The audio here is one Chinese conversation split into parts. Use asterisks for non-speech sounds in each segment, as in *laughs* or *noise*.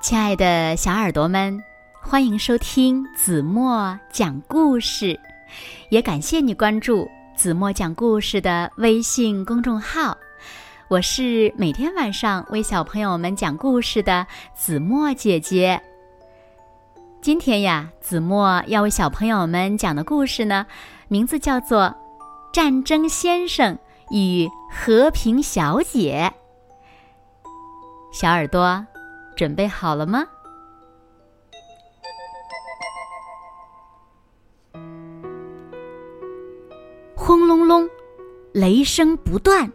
亲爱的小耳朵们，欢迎收听子墨讲故事，也感谢你关注子墨讲故事的微信公众号。我是每天晚上为小朋友们讲故事的子墨姐姐。今天呀，子墨要为小朋友们讲的故事呢，名字叫做《战争先生与和平小姐》。小耳朵。准备好了吗？轰隆隆，雷声不断；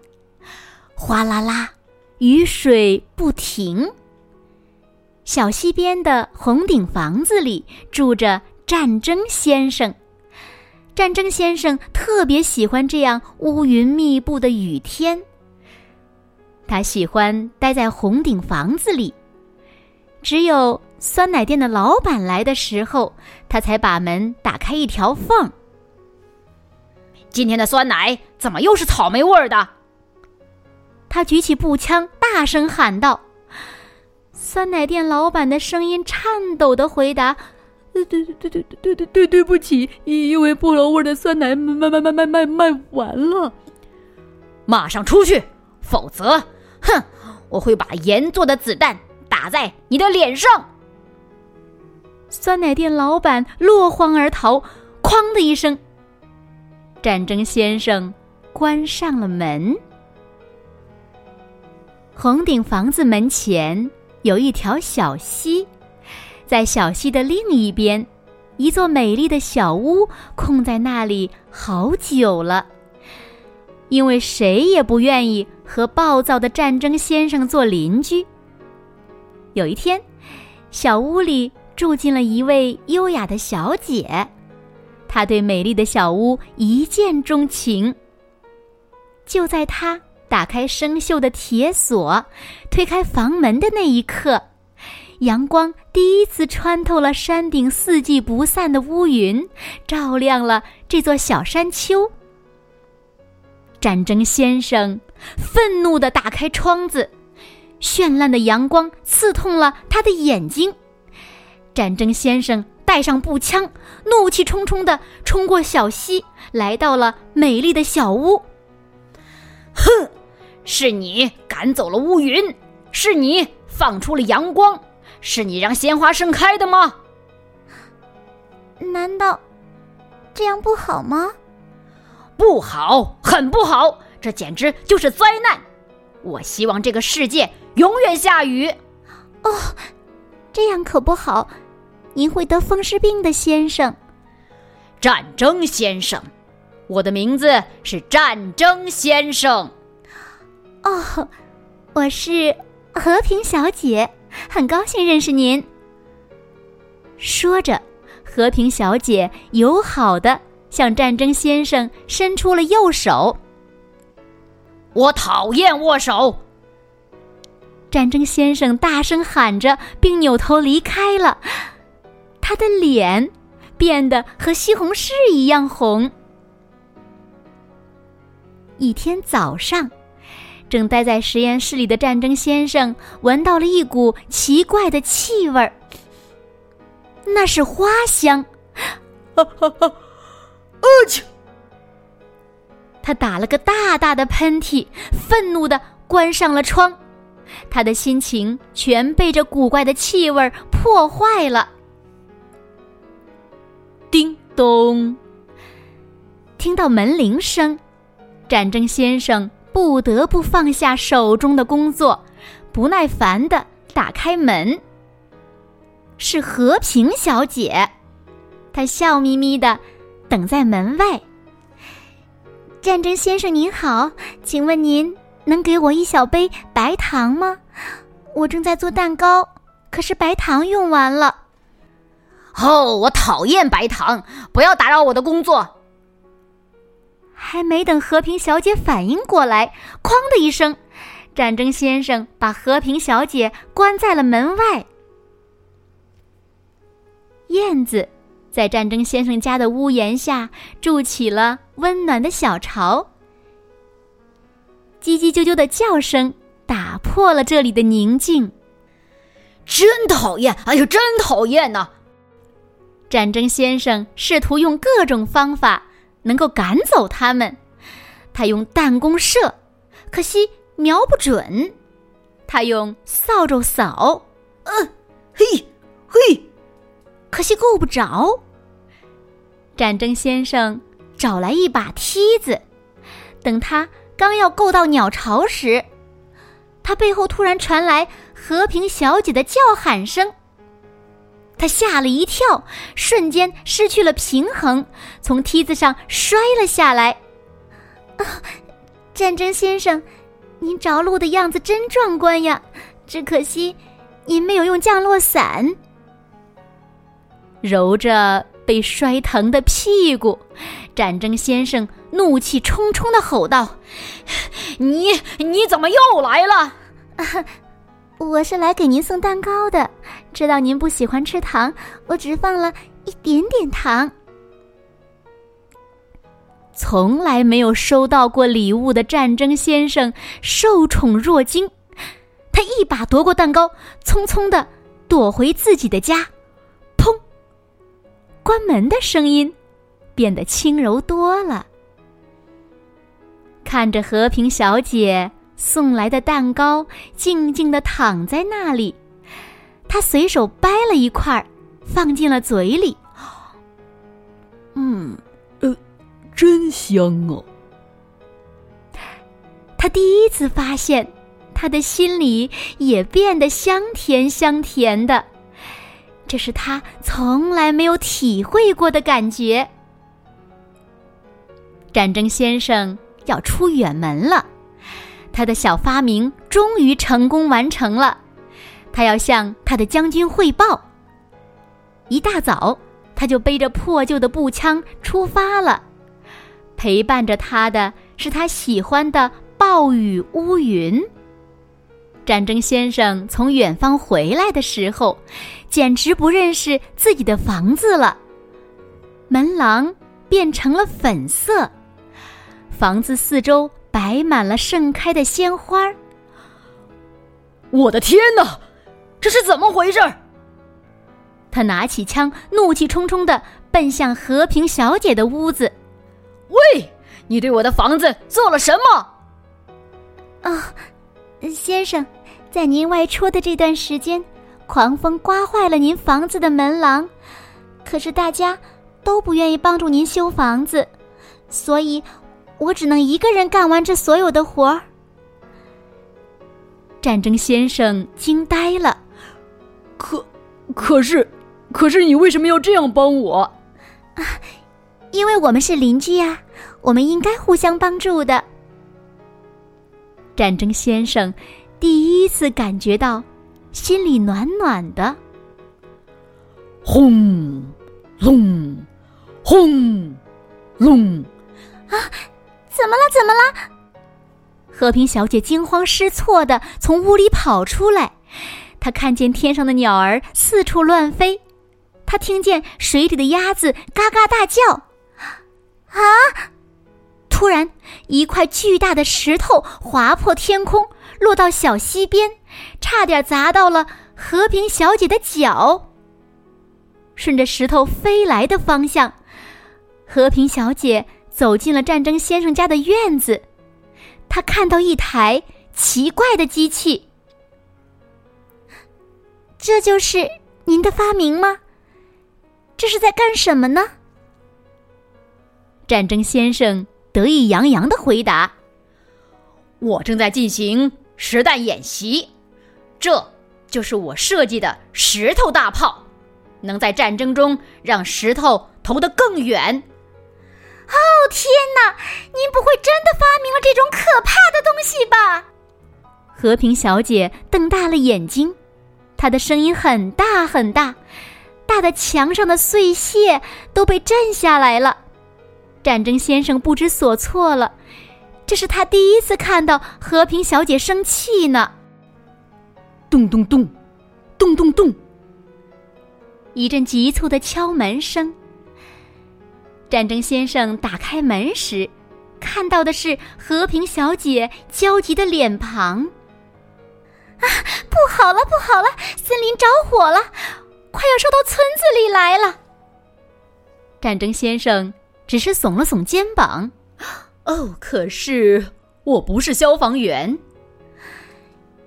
哗啦啦，雨水不停。小溪边的红顶房子里住着战争先生。战争先生特别喜欢这样乌云密布的雨天。他喜欢待在红顶房子里。只有酸奶店的老板来的时候，他才把门打开一条缝。今天的酸奶怎么又是草莓味的？他举起步枪，大声喊道，酸奶店老板的声音颤抖的回答，对，对对对对对对对对不起，因为菠萝味的酸奶卖卖卖卖卖卖完了。马上出去，否则哼，我会把盐做的子弹。打在你的脸上！酸奶店老板落荒而逃，哐的一声，战争先生关上了门。红顶房子门前有一条小溪，在小溪的另一边，一座美丽的小屋空在那里好久了，因为谁也不愿意和暴躁的战争先生做邻居。有一天，小屋里住进了一位优雅的小姐，她对美丽的小屋一见钟情。就在她打开生锈的铁锁，推开房门的那一刻，阳光第一次穿透了山顶四季不散的乌云，照亮了这座小山丘。战争先生愤怒地打开窗子。绚烂的阳光刺痛了他的眼睛，战争先生带上步枪，怒气冲冲地冲过小溪，来到了美丽的小屋。哼，是你赶走了乌云，是你放出了阳光，是你让鲜花盛开的吗？*laughs* 难道这样不好吗？不好，很不好，这简直就是灾难！我希望这个世界。永远下雨，哦，这样可不好，您会得风湿病的，先生。战争先生，我的名字是战争先生。哦，我是和平小姐，很高兴认识您。说着，和平小姐友好的向战争先生伸出了右手。我讨厌握手。战争先生大声喊着，并扭头离开了。他的脸变得和西红柿一样红。一天早上，正待在实验室里的战争先生闻到了一股奇怪的气味儿，那是花香。哈哈哈！啊去！他打了个大大的喷嚏，愤怒的关上了窗。他的心情全被这古怪的气味破坏了。叮咚，听到门铃声，战争先生不得不放下手中的工作，不耐烦的打开门。是和平小姐，她笑眯眯的等在门外。战争先生您好，请问您？能给我一小杯白糖吗？我正在做蛋糕，可是白糖用完了。哦，我讨厌白糖！不要打扰我的工作。还没等和平小姐反应过来，哐的一声，战争先生把和平小姐关在了门外。燕子在战争先生家的屋檐下筑起了温暖的小巢。叽叽啾啾的叫声打破了这里的宁静。真讨厌！哎呦，真讨厌呐！战争先生试图用各种方法能够赶走他们。他用弹弓射，可惜瞄不准；他用扫帚扫，嗯，嘿，嘿，可惜够不着。战争先生找来一把梯子，等他刚要够到鸟巢时，他背后突然传来和平小姐的叫喊声。他吓了一跳，瞬间失去了平衡，从梯子上摔了下来。啊，战争先生，您着陆的样子真壮观呀！只可惜，您没有用降落伞。揉着被摔疼的屁股，战争先生怒气冲冲的吼道：“你你怎么又来了？” *laughs* 我是来给您送蛋糕的，知道您不喜欢吃糖，我只放了一点点糖。从来没有收到过礼物的战争先生受宠若惊，他一把夺过蛋糕，匆匆的躲回自己的家。砰！关门的声音变得轻柔多了。看着和平小姐送来的蛋糕，静静的躺在那里，他随手掰了一块，放进了嘴里。嗯。呃真香哦！他第一次发现，他的心里也变得香甜香甜的，这是他从来没有体会过的感觉。战争先生要出远门了，他的小发明终于成功完成了，他要向他的将军汇报。一大早，他就背着破旧的步枪出发了。陪伴着他的是他喜欢的暴雨乌云。战争先生从远方回来的时候，简直不认识自己的房子了。门廊变成了粉色，房子四周摆满了盛开的鲜花。我的天哪，这是怎么回事？他拿起枪，怒气冲冲的奔向和平小姐的屋子。喂，你对我的房子做了什么？啊，先生，在您外出的这段时间，狂风刮坏了您房子的门廊，可是大家都不愿意帮助您修房子，所以我只能一个人干完这所有的活儿。战争先生惊呆了，可可是，可是你为什么要这样帮我？啊！因为我们是邻居呀，我们应该互相帮助的。战争先生第一次感觉到心里暖暖的。轰隆，轰隆！啊，怎么了？怎么了？和平小姐惊慌失措的从屋里跑出来，她看见天上的鸟儿四处乱飞，她听见水里的鸭子嘎嘎大叫。啊！突然，一块巨大的石头划破天空，落到小溪边，差点砸到了和平小姐的脚。顺着石头飞来的方向，和平小姐走进了战争先生家的院子。他看到一台奇怪的机器，这就是您的发明吗？这是在干什么呢？战争先生得意洋洋的回答：“我正在进行实弹演习，这就是我设计的石头大炮，能在战争中让石头投得更远。”哦，天哪！您不会真的发明了这种可怕的东西吧？和平小姐瞪大了眼睛，她的声音很大很大，大的墙上的碎屑都被震下来了。战争先生不知所措了，这是他第一次看到和平小姐生气呢。咚咚咚，咚咚咚，一阵急促的敲门声。战争先生打开门时，看到的是和平小姐焦急的脸庞。啊，啊，不好了，不好了，森林着火了，快要烧到村子里来了。战争先生只是耸了耸肩膀。*gasps* 哦，可是我不是消防员。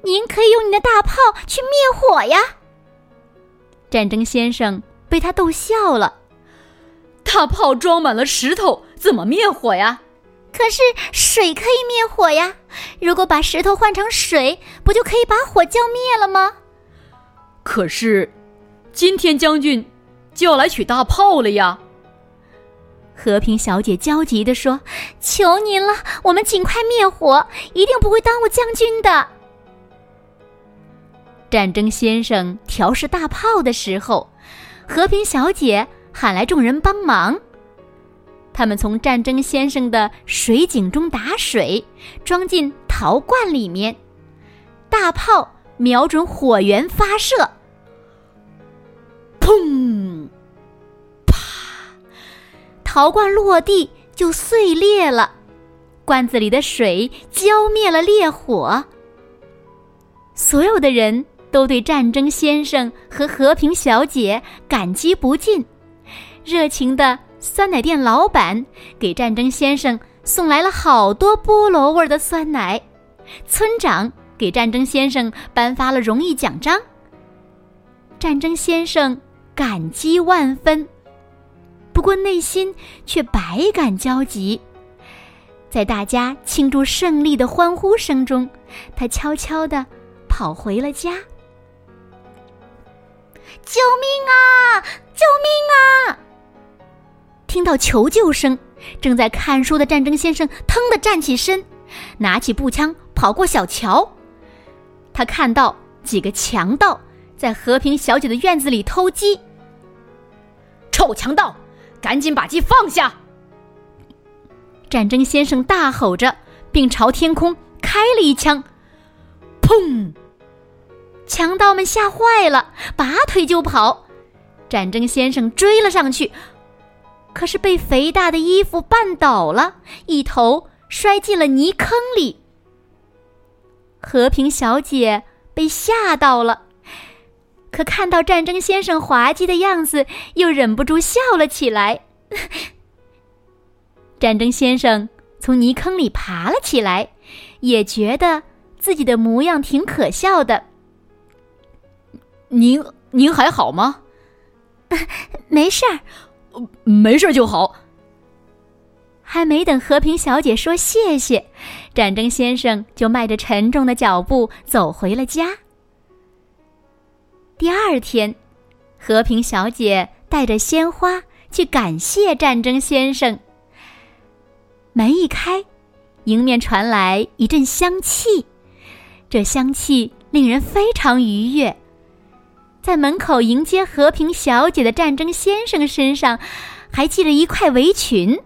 您可以用你的大炮去灭火呀。战争先生被他逗笑了。大炮装满了石头，怎么灭火呀？可是水可以灭火呀！如果把石头换成水，不就可以把火浇灭了吗？可是，今天将军就要来取大炮了呀！和平小姐焦急地说：“求您了，我们尽快灭火，一定不会耽误将军的。”战争先生调试大炮的时候，和平小姐喊来众人帮忙。他们从战争先生的水井中打水，装进陶罐里面，大炮瞄准火源发射，砰！啪！陶罐落地就碎裂了，罐子里的水浇灭了烈火。所有的人都对战争先生和和平小姐感激不尽，热情的。酸奶店老板给战争先生送来了好多菠萝味的酸奶，村长给战争先生颁发了荣誉奖章。战争先生感激万分，不过内心却百感交集。在大家庆祝胜利的欢呼声中，他悄悄地跑回了家。救命啊！听到求救声，正在看书的战争先生腾地站起身，拿起步枪跑过小桥。他看到几个强盗在和平小姐的院子里偷鸡。臭强盗，赶紧把鸡放下！战争先生大吼着，并朝天空开了一枪。砰！强盗们吓坏了，拔腿就跑。战争先生追了上去。可是被肥大的衣服绊倒了，一头摔进了泥坑里。和平小姐被吓到了，可看到战争先生滑稽的样子，又忍不住笑了起来。*laughs* 战争先生从泥坑里爬了起来，也觉得自己的模样挺可笑的。您您还好吗？*laughs* 没事儿。没事就好。还没等和平小姐说谢谢，战争先生就迈着沉重的脚步走回了家。第二天，和平小姐带着鲜花去感谢战争先生。门一开，迎面传来一阵香气，这香气令人非常愉悦。在门口迎接和平小姐的战争先生身上，还系着一块围裙。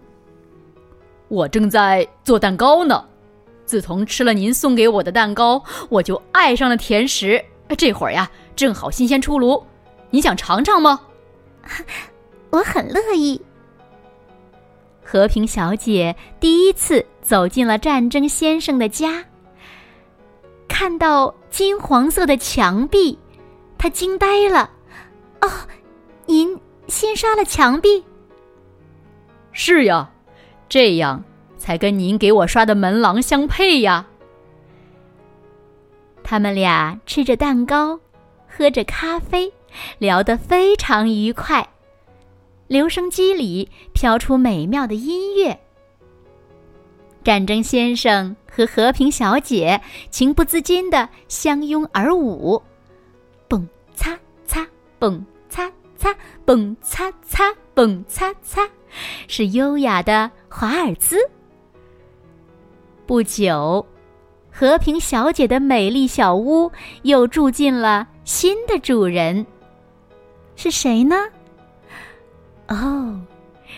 我正在做蛋糕呢。自从吃了您送给我的蛋糕，我就爱上了甜食。这会儿呀，正好新鲜出炉，你想尝尝吗？*laughs* 我很乐意。和平小姐第一次走进了战争先生的家，看到金黄色的墙壁。他惊呆了，哦，您先刷了墙壁？是呀，这样才跟您给我刷的门廊相配呀。他们俩吃着蛋糕，喝着咖啡，聊得非常愉快。留声机里飘出美妙的音乐。战争先生和和平小姐情不自禁地相拥而舞。擦擦蹦擦擦蹦擦擦蹦擦擦，是优雅的华尔兹。不久，和平小姐的美丽小屋又住进了新的主人。是谁呢？哦，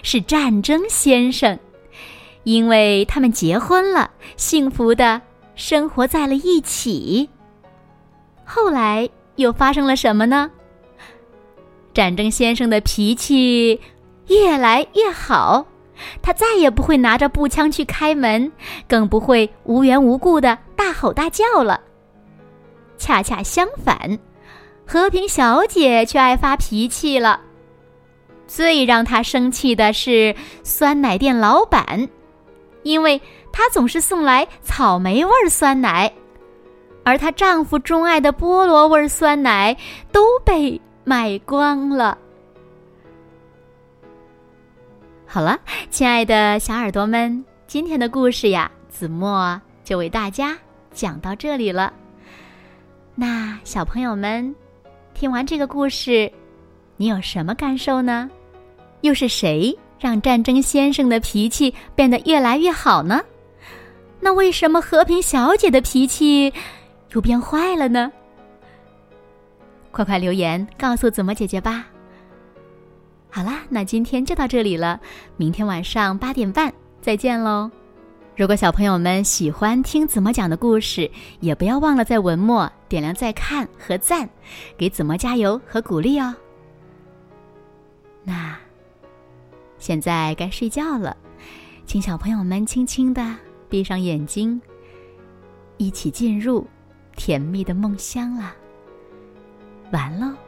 是战争先生，因为他们结婚了，幸福的生活在了一起。后来。又发生了什么呢？战争先生的脾气越来越好，他再也不会拿着步枪去开门，更不会无缘无故的大吼大叫了。恰恰相反，和平小姐却爱发脾气了。最让她生气的是酸奶店老板，因为他总是送来草莓味酸奶，而她丈夫钟爱的菠萝味酸奶都被卖光了。好了，亲爱的小耳朵们，今天的故事呀，子墨就为大家讲到这里了。那小朋友们，听完这个故事，你有什么感受呢？又是谁让战争先生的脾气变得越来越好呢？那为什么和平小姐的脾气又变坏了呢？快快留言告诉子墨姐姐吧。好啦，那今天就到这里了。明天晚上八点半再见喽！如果小朋友们喜欢听子墨讲的故事，也不要忘了在文末点亮再看和赞，给子墨加油和鼓励哦。那现在该睡觉了，请小朋友们轻轻的闭上眼睛，一起进入甜蜜的梦乡啦。完喽。